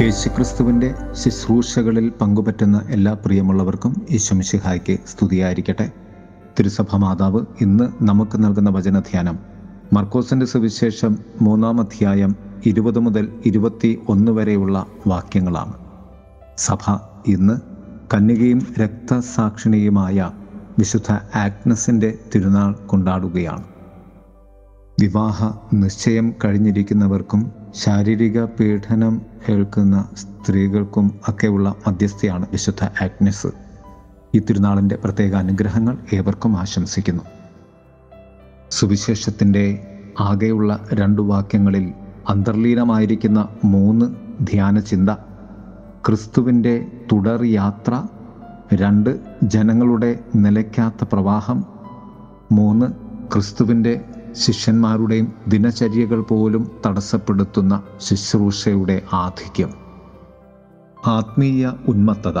യേശുക്രിസ്തുവിന്റെ ശുശ്രൂഷകളിൽ പങ്കുപറ്റുന്ന എല്ലാ പ്രിയമുള്ളവർക്കും ഈശ്വംശിഹായ്ക്ക് സ്തുതിയായിരിക്കട്ടെ. തിരുസഭ മാതാവ് ഇന്ന് നമുക്ക് നൽകുന്ന വചനധ്യാനം. മർക്കോസിന്റെ സുവിശേഷം മൂന്നാം അധ്യായം ഇരുപത് മുതൽ ഇരുപത്തി ഒന്ന് വരെയുള്ള വാക്യങ്ങളാണ്. സഭ ഇന്ന് കന്യകയും രക്തസാക്ഷിണിയുമായ വിശുദ്ധ ആഗ്നസിന്റെ തിരുനാൾ കൊണ്ടാടുകയാണ്. വിവാഹ നിശ്ചയം കഴിഞ്ഞിരിക്കുന്നവർക്കും ശാരീരിക പീഡനം ഏൽക്കുന്ന സ്ത്രീകൾക്കും ഒക്കെയുള്ള മധ്യസ്ഥയാണ് വിശുദ്ധ ആഗ്നസ്. ഈ തിരുനാളിന്റെ പ്രത്യേക അനുഗ്രഹങ്ങൾ ഏവർക്കും ആശംസിക്കുന്നു. സുവിശേഷത്തിന്റെ ആകെയുള്ള രണ്ടു വാക്യങ്ങളിൽ അന്തർലീനമായിരിക്കുന്ന മൂന്ന് ധ്യാന ചിന്ത ക്രിസ്തുവിന്റെ തുടർ യാത്ര രണ്ട് ജനങ്ങളുടെ നിലയ്ക്കാത്ത പ്രവാഹം മൂന്ന് ക്രിസ്തുവിന്റെ ശിഷ്യന്മാരുടെയും ദിനചര്യകൾ പോലും തടസ്സപ്പെടുത്തുന്ന ശുശ്രൂഷയുടെ ആധിക്യം. ആത്മീയ ഉന്മത്തത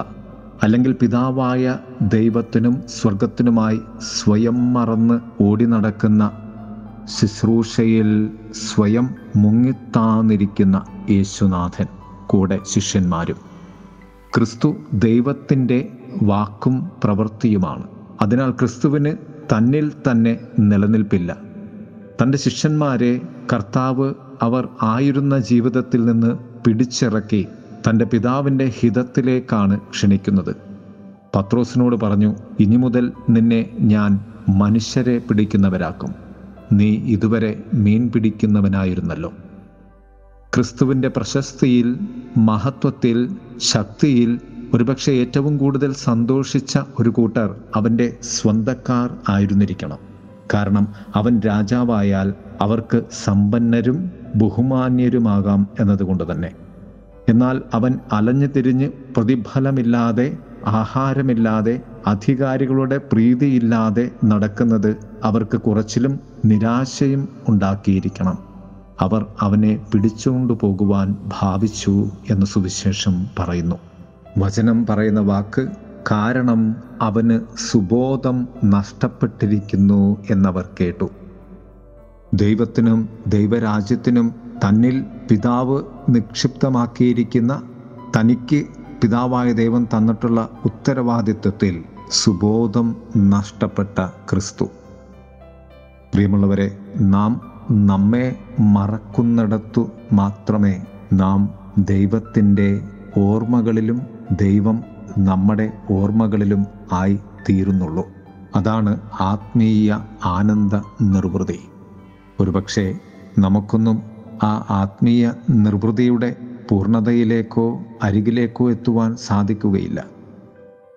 അല്ലെങ്കിൽ പിതാവായ ദൈവത്തിനും സ്വർഗത്തിനുമായി സ്വയം മറന്ന് ഓടി നടക്കുന്ന ശുശ്രൂഷയിൽ സ്വയം മുങ്ങിത്താന്നിരിക്കുന്ന യേശുനാഥൻ കൂടെ ശിഷ്യന്മാരും. ക്രിസ്തു ദൈവത്തിന്റെ വാക്കും പ്രവൃത്തിയുമാണ്. അതിനാൽ ക്രിസ്തുവിന് തന്നിൽ തന്നെ നിലനിൽപ്പില്ല. തന്റെ ശിഷ്യന്മാരെ കർത്താവ് അവർ ആയിരുന്ന ജീവിതത്തിൽ നിന്ന് പിടിച്ചിറക്കി തന്റെ പിതാവിന്റെ ഹിതത്തിലേക്കാണ് ക്ഷണിക്കുന്നത്. പത്രോസിനോട് പറഞ്ഞു ഇനി മുതൽ നിന്നെ ഞാൻ മനുഷ്യരെ പിടിക്കുന്നവരാക്കും. നീ ഇതുവരെ മീൻ പിടിക്കുന്നവനായിരുന്നല്ലോ. ക്രിസ്തുവിന്റെ പ്രശസ്തിയിൽ മഹത്വത്തിൽ ശക്തിയിൽ ഒരുപക്ഷെ ഏറ്റവും കൂടുതൽ സന്തോഷിച്ച ഒരു കൂട്ടർ അവന്റെ സ്വന്തക്കാർ ആയിരുന്നിരിക്കണം. കാരണം അവൻ രാജാവായാൽ അവർക്ക് സമ്പന്നരും ബഹുമാന്യരുമാകാം എന്നതുകൊണ്ട് തന്നെ. എന്നാൽ അവൻ അലഞ്ഞു തിരിഞ്ഞ് പ്രതിഫലമില്ലാതെ ആഹാരമില്ലാതെ അധികാരികളുടെ പ്രീതിയില്ലാതെ നടക്കുന്നത് അവർക്ക് കുറച്ചിലും നിരാശയും ഉണ്ടാക്കിയിരിക്കണം. അവർ അവനെ പിടിച്ചുകൊണ്ടു പോകുവാൻ ഭാവിച്ചു എന്ന് സുവിശേഷം പറയുന്നു. വചനം പറയുന്ന വാക്ക് കാരണം അവന് സുബോധം നഷ്ടപ്പെട്ടിരിക്കുന്നു എന്നവർ കേട്ടു. ദൈവത്തിനും ദൈവരാജ്യത്തിനും തന്നിൽ പിതാവ് നിക്ഷിപ്തമാക്കിയിരിക്കുന്ന തനിക്ക് പിതാവായ ദൈവം തന്നിട്ടുള്ള ഉത്തരവാദിത്വത്തിൽ സുബോധം നഷ്ടപ്പെട്ട ക്രിസ്തു. പ്രിയമുള്ളവരെ നാം നമ്മെ മറക്കുന്നിടത്തു മാത്രമേ നാം ദൈവത്തിന്റെ ഓർമ്മകളിലും ദൈവം നമ്മുടെ ഓർമ്മകളിലും ആയി തീരുന്നുള്ളൂ. അതാണ് ആത്മീയ ആനന്ദ നിർവൃതി. ഒരുപക്ഷെ നമുക്കൊന്നും ആ ആത്മീയ നിർവൃതിയുടെ പൂർണതയിലേക്കോ അരികിലേക്കോ എത്തുവാൻ സാധിക്കുകയില്ല.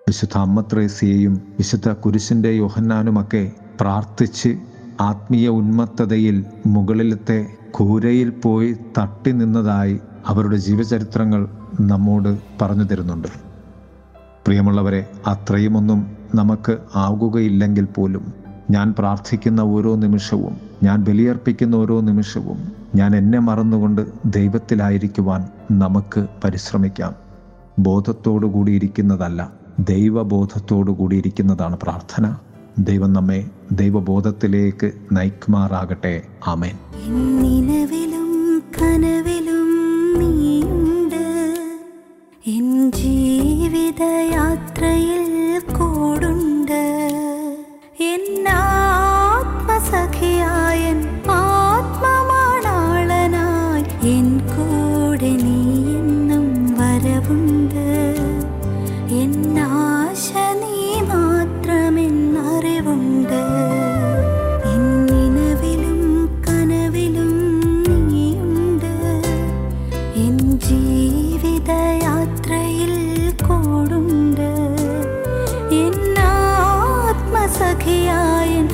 വിശുദ്ധ അമ്മത്രേസിയെയും വിശുദ്ധ കുരിശിന്റെ യോഹന്നാനുമൊക്കെ പ്രാർത്ഥിച്ച് ആത്മീയ ഉന്മത്തതയിൽ മുകളിലത്തെ കൂരയിൽ പോയി തട്ടി നിന്നതായി അവരുടെ ജീവചരിത്രങ്ങൾ നമ്മോട് പറഞ്ഞു തരുന്നുണ്ട്. പ്രിയമുള്ളവരെ അത്രയുമൊന്നും നമുക്ക് ആകുകയില്ലെങ്കിൽ പോലും ഞാൻ പ്രാർത്ഥിക്കുന്ന ഓരോ നിമിഷവും ഞാൻ ബലിയർപ്പിക്കുന്ന ഓരോ നിമിഷവും ഞാൻ എന്നെ മറന്നുകൊണ്ട് ദൈവത്തിലായിരിക്കുവാൻ നമുക്ക് പരിശ്രമിക്കാം. ബോധത്തോടു കൂടിയിരിക്കുന്നതല്ല ദൈവബോധത്തോടു കൂടിയിരിക്കുന്നതാണ് പ്രാർത്ഥന. ദൈവം നമ്മെ ദൈവബോധത്തിലേക്ക് നയിക്കുമാറാകട്ടെ. ആമേൻ. കനവിലും നീയുണ്ട് ജീവിതയാത്രയിൽ കൂടുണ്ട് அடியாயின்